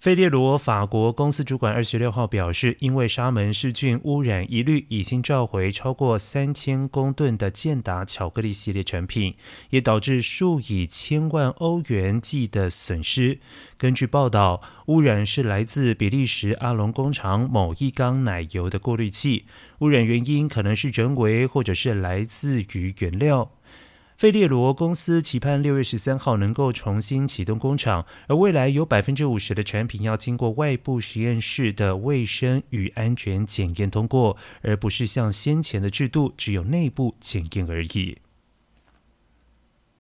费列罗法国公司主管二十六号表示，因为沙门氏菌污染一律，已经召回超过三千公吨的健达巧克力系列产品，也导致数以千万欧元计的损失。根据报道，污染是来自比利时阿隆工厂某一缸奶油的过滤器，污染原因可能是人为，或者是来自于原料。费列罗公司期盼六月十三号能够重新启动工厂，而未来有百分之五十的产品要经过外部实验室的卫生与安全检验通过，而不是像先前的制度只有内部检验而已。